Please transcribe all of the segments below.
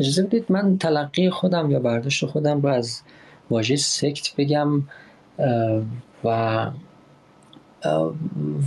اجازه بدید من تلقی خودم یا برداشت خودم رو از واژه سکت بگم و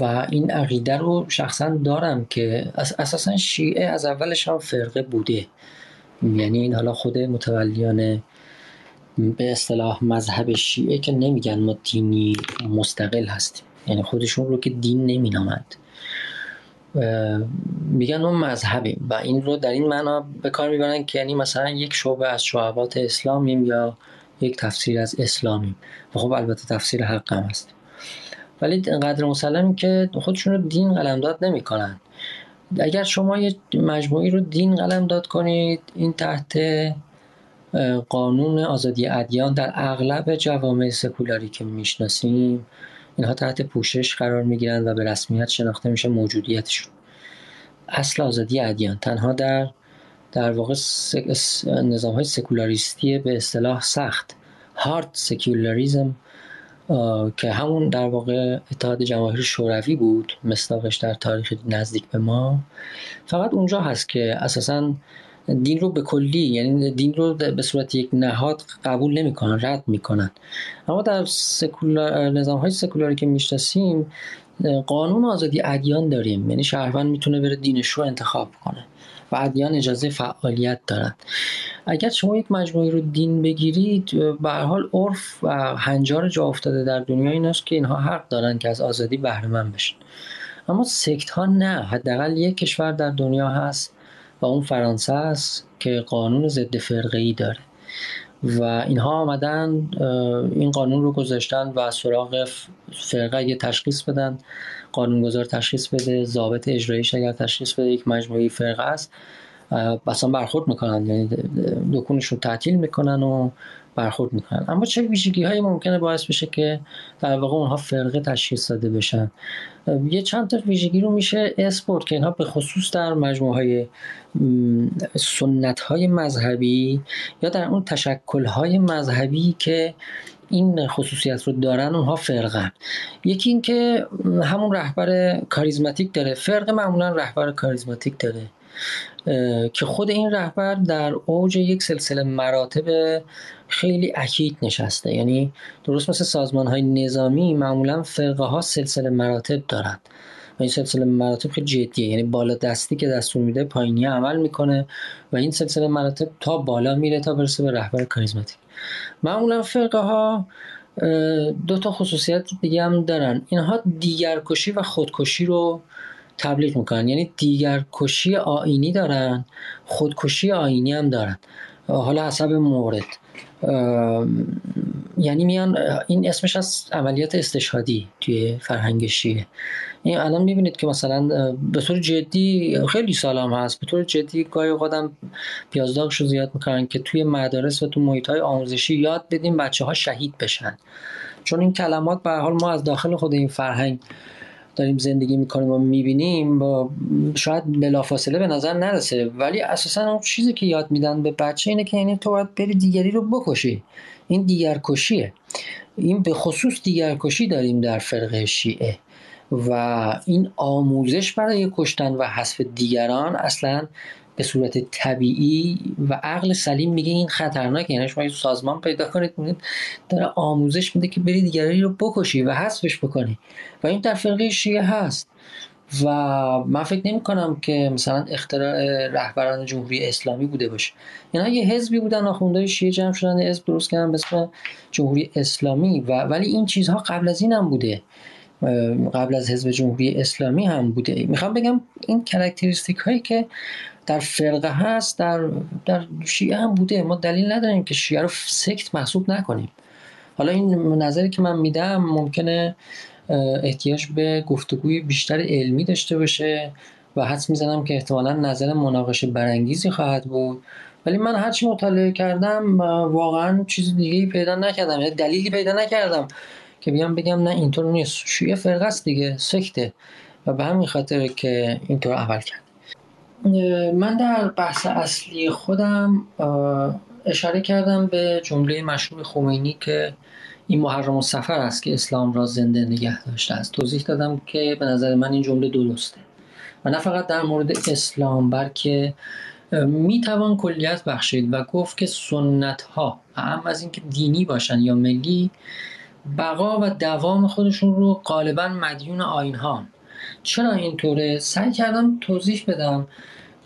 و این عقیده رو شخصا دارم که اساسا شیعه از اولش هم فرقه بوده. یعنی این حالا خود متولیان به اصطلاح مذهب شیعه که نمیگن ما دینی مستقل هستیم. یعنی خودشون رو که دین نمینامند. میگن ما مذهبیم و این رو در این معنا به کار می‌برن که یعنی مثلا یک شعبه از شعبات اسلامیم یا یک تفسیر از اسلامیم. و خب البته تفسیر حق هم هست. ولی قدر مسلمی که خودشون رو دین قلمداد نمی‌کنن. اگر شما یه مجموعی رو دین قلمداد کنید این تحت قانون آزادی ادیان در اغلب جوامع سکولاری که می‌شناسیم اینها تحت پوشش قرار می‌گیرند و به رسمیت شناخته میشه موجودیتشون. اصل آزادی ادیان تنها در در واقع نظام های سکولاریستی به اصطلاح سخت. هارد سکولاریزم که همون در واقع اتحاد جماهیر شوروی بود مصداقش در تاریخ نزدیک به ما. فقط اونجا هست که اساسا دین رو به کلی یعنی دین رو به صورت یک نهاد قبول نمی‌کنن رد می‌کنن. اما در سکولار نظام های سکولاری که می‌شناسیم قانون آزادی ادیان داریم. یعنی شهروند می‌تونه بره دینش رو انتخاب کنه و ادیان اجازه فعالیت دارند اگر شما یک مجموعی رو دین بگیرید به حال عرف و هنجار جا افتاده در دنیا این است که اینها حق دارن که از آزادی بهره مند بشن. اما سکت ها نه. حداقل یک کشور در دنیا هست و اون فرانسه است که قانون ضد فرقه ای داره. و اینها آمدن این قانون رو گذاشتن و سراغ فرقه اگه تشخیص بدن قانونگذار تشخیص بده ضابط اجراییش اگر تشخیص بده یک مجموعی فرقه است. بسان برخورد می‌کنن. یعنی دکونش رو تعطیل می‌کنن و برخورد می‌کنن. اما چه ویژگی های ممکنه باعث بشه که در واقع اونها فرقه تشخیص داده بشن؟ یه چند تا ویژگی رو میشه اسپورت که اینها به خصوص در مجموعه های سنت های مذهبی یا در اون تشکل های مذهبی که این خصوصیت رو دارن اونها فرقه یکی اینکه همون رهبر کاریزماتیک داره. فرقه معمولا رهبر کاریزماتیک داره. که خود این رهبر در اوج یک سلسله مراتب خیلی اکید نشسته. یعنی درست مثل سازمان های نظامی معمولا فرقه ها سلسله مراتب دارند و این سلسله مراتب خیلی جدیه. یعنی بالا دستی که دستور میده پایینی عمل می‌کنه و این سلسله مراتب تا بالا میره تا برسه به رهبر کاریزماتیک. معمولا فرقه ها دو تا خصوصیت دیگه هم دارن. اینها دیگرکشی و خودکشی رو تبلیغ می‌کنن. یعنی دیگر کشی آینی دارن خودکشی آینی هم دارن. حالا حسب مورد. یعنی میان این اسمش از عملیات استشهادی توی فرهنگ شیعه این الان می‌بینید که مثلا به طور جدی خیلی سالم هست. به طور جدی گاهی قدم پیازداغش رو زیاد می‌کنن که توی مدارس و تو محیط های آموزشی یاد بدیم بچه ها شهید بشن. چون این کلمات به حال ما از داخل خود این فرهنگ داریم زندگی می‌کنیم و می‌بینیم با شاید بلافاصله به نظر نرسه. ولی اساسا اون چیزی که یاد میدن به بچه اینه که یعنی تو باید بری دیگری رو بکشی. این دیگر کشیه این به خصوص دیگر کشی داریم در فرقه شیعه. و این آموزش برای کشتن و حذف دیگران اصلا به صورت طبیعی و عقل سلیم میگه این خطرناکه. یعنی شما سازمان پیدا کنید می‌دید داره آموزش میده که بری دیگری رو بکشی و حذفش بکنی. و این در فرقه شیعه هست. و من فکر نمی کنم که مثلا اختراع رهبران جمهوری اسلامی بوده باشه. اینا یه حزبی بودن آخونده شیعه جمع شدن حزب درست کردن به اسم جمهوری اسلامی و ولی این چیزها قبل از این هم بوده. قبل از حزب جمهوری اسلامی هم بوده. می‌خوام بگم این کرکتریستیک هایی که در فرقه هست در, در شیعه هم بوده. ما دلیل نداریم که شیعه رو سکت محسوب نکنیم. حالا این نظری که من میدم ممکنه احتیاج به گفتگوی بیشتر علمی داشته باشه و حدس می‌زنم که احتمالا نظر مناقشه برانگیزی خواهد بود. ولی من هرچی مطالعه کردم واقعا چیز دیگه پیدا نکردم. یعنی دلیلی پیدا نکردم. که بیام بگم نه اینطور نیست. شیعه فرقه است دیگه سکته. و به همین خاطر که اینطور عمل کرد. من در بحث اصلی خودم اشاره کردم به جمله مشهور خمینی که این محرم سفر است که اسلام را زنده نگه داشته است. توضیح دادم که به نظر من این جمله درسته. و نه فقط در مورد اسلام بلکه می توان کلیت بخشید و گفت که سنت ها هم از اینکه دینی باشن یا ملی بقا و دوام خودشون رو غالبا مدیون آین ها چرا اینطوره؟ سعی کردم توضیح بدم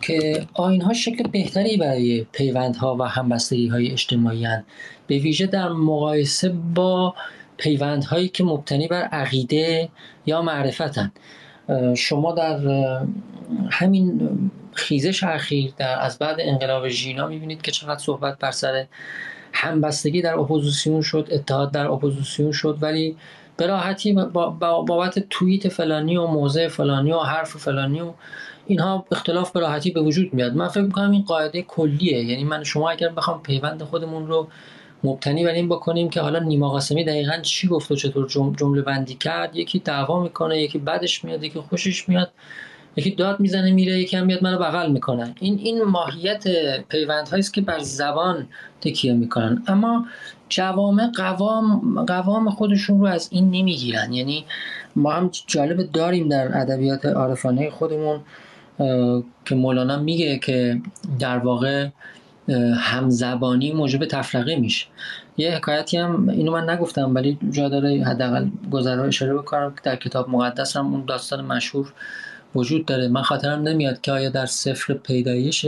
که آین ها شکل بهتری برای پیوندها و همبستگی های اجتماعی هن. به ویژه در مقایسه با پیوندهایی که مبتنی بر عقیده یا معرفتا شما در همین خیزش اخیر در از بعد انقلاب ژینا می‌بینید که چقدر صحبت بر سر همبستگی در اپوزیسیون شد اتحاد در اپوزیسیون شد ولی به راحتی بابت توییت فلانی و موضع فلانی و حرف فلانی و اینها اختلاف به راحتی به وجود میاد. من فکر می‌کنم این قاعده کلیه. یعنی من شما اگر بخوام پیوند خودمون رو مبتنی بر این بکنیم که حالا نیما قاسمی دقیقا چی گفت و چطور جمله بندی کرد یکی دعوا می‌کنه یکی بدش میاد یکی خوشش میاد. یکی داد می‌زنه میره یکی هم میاد منو بغل می‌کنن این این ماهیت پیوند است که بر زبان تکیه می‌کنن. اما جوامع قوام قوام خودشون رو از این نمی‌گیرن. یعنی ما هم جالب داریم در ادبیات عارفانه خودمون که مولانا میگه که در واقع همزبانی موجب تفرقه میشه. یه حکایتی هم اینو من نگفتم ولی جا داره حداقل گذرا اشاره بکنم. که در کتاب مقدس هم اون داستان مشهور وجود داره. من خاطرم نمیاد که آیا در سفر پیدایش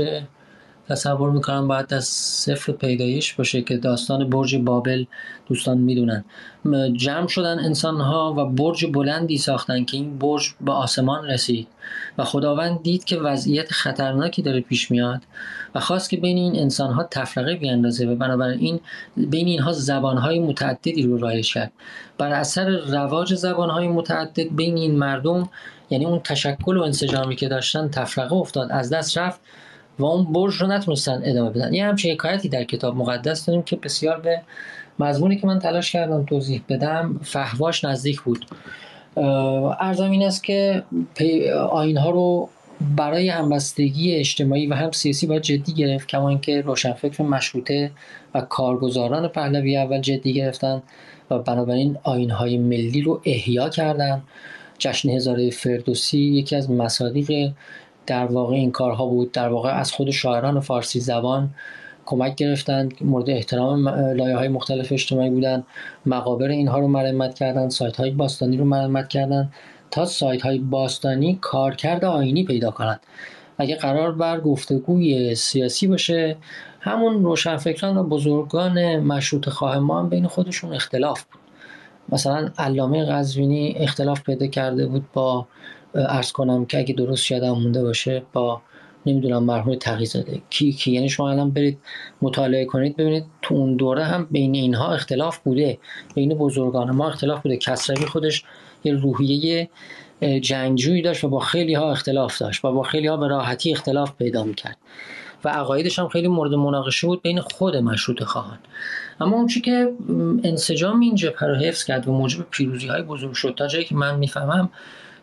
تصور می‌کنم باید در صفر پیدایش باشه که داستان برج بابل دوستان می‌دونن. جمع شدن انسان ها و برج بلندی ساختن که این برج به آسمان رسید. و خداوند دید که وضعیت خطرناکی داره پیش میاد و خواست که بین این انسان ها تفرقه بیاندازه و بنابراین بین اینها زبان های متعددی رو رایج کرد. بر اثر رواج زبان های متعدد بین این مردم یعنی اون تشکل و انسجامی که داشتن تفرقه افتاد از دست رفت و اون برج رو نتونستن ادامه بدن. یه همچین حکایتی در کتاب مقدس داریم که بسیار به مضمونی که من تلاش کردم توضیح بدم فهواش نزدیک بود. ارزم این است که آین ها رو برای همبستگی اجتماعی و هم سیاسی باید جدی گرفت کما اینکه روشنفکر مشروطه و کارگزاران پهلوی اول جدی گرفتن و بنابراین آین های ملی رو احیا کردن. جشن هزاره فردوسی یکی از مصادیق در واقع این کارها بود. در واقع از خود شاعران فارسی زبان کمک گرفتند مورد احترام لایه های مختلف اجتماعی بودن مقابر اینها رو مرمت کردن سایت های باستانی رو مرمت کردن تا سایت های باستانی کارکرد آینی پیدا کنند. اگه قرار بر گفتگوی سیاسی باشه همون روشنفکران و بزرگان مشروط خواه ما هم بین خودشون اختلاف بود. مثلا علامه قزوینی اختلاف پیدا کرده بود با ارز کنم که اگه درست یادم مونده باشه با نمی‌دونم مرحوم تقیزاده. کی کی؟ یعنی شما الان برید مطالعه کنید ببینید تو اون دوره هم بین اینها اختلاف بوده. بین بزرگان ما اختلاف بوده. کسروی خودش یه روحیه جنگجویی داشت و با خیلی ها اختلاف داشت و با خیلی ها به راحتی اختلاف پیدا می‌کرد. و عقایدش هم خیلی مورد مناقشه بود بین خود مشروط خواهان. اما اون که انسجام این جبهه رو حفظ کرد و موجب پیروزی های بزرگ شد تا جایی که من می‌فهمم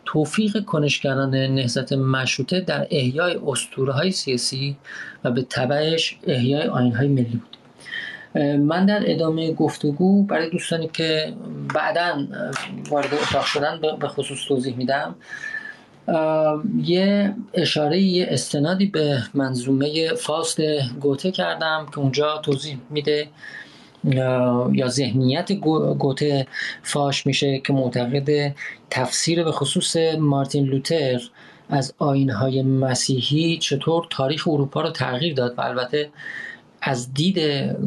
توفیق کنشگران نهضت مشروطه در احیای اسطوره های سیاسی و به تبعش احیای آین های ملی بود. من در ادامه گفتگو برای دوستانی که بعدا وارد اتاق شدن به خصوص توضیح میدم یه اشاره یه استنادی به منظومه فاست گوته کردم که اونجا توضیح میده. یا ذهنیت گوته فاش میشه که معتقد تفسیر به خصوص مارتین لوتر از آینهای مسیحی چطور تاریخ اروپا رو تغییر داد و البته از دید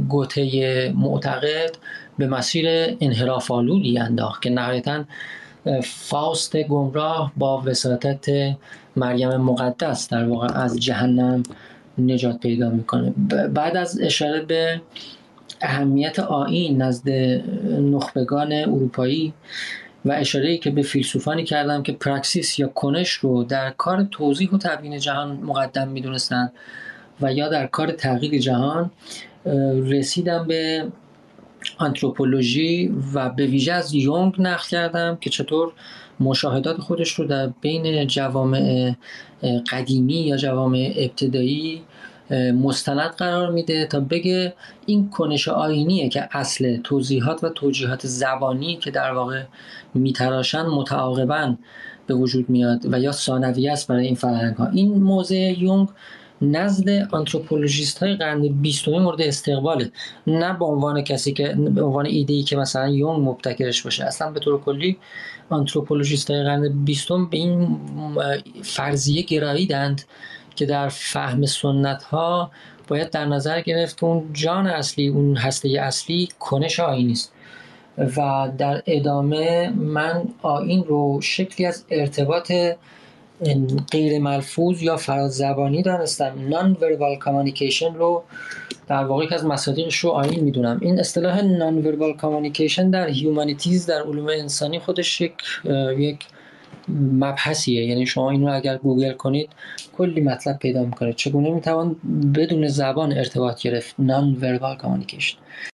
گوته معتقد به مسیر انحراف آلودی انداخت که نهایتا فاست گمراه با وساطت مریم مقدس در واقع از جهنم نجات پیدا می‌کنه. بعد از اشاره به اهمیت آین نزد نخبگان اروپایی و اشاره که به فیلسوفانی کردم که پراکسیس یا کنش رو در کار توضیح و تبیین جهان مقدم می‌دونستند و یا در کار تغییر جهان رسیدم به آنتروپولوژی و به ویژه از یونگ نقل کردم که چطور مشاهدات خودش رو در بین جوامع قدیمی یا جوامع ابتدایی مستند قرار میده تا بگه این کنش آینیه که اصل توضیحات و توجیهات زبانی که در واقع میتراشن متعاقبا به وجود میاد و یا ثانویه است برای این فرهنگ ها این موضع یونگ نزد آنتروپولوژیست های قرن بیستمی مورد استقباله. نه به عنوان کسی که به عنوان ایده ای که مثلا یون مبتکرش باشه. اصلا به طور کلی آنتروپولوژیست های قرن بیستم به این فرضیه گراییدند که در فهم سنت ها باید در نظر گرفت اون جان اصلی اون هسته اصلی کنش آینی است و در ادامه من آین رو شکلی از ارتباط غیر ملفوظ یا فراز زبانی دانستم. non-verbal communication رو در واقع که از مصادیقش رو آین می‌دونم. این اصطلاح non-verbal communication در humanities در علوم انسانی خودش یک یک مبحثیه. یعنی شما این رو اگر گوگل کنید کلی مطلب پیدا می‌کنید چگونه می‌توان بدون زبان ارتباط گرفت non-verbal communication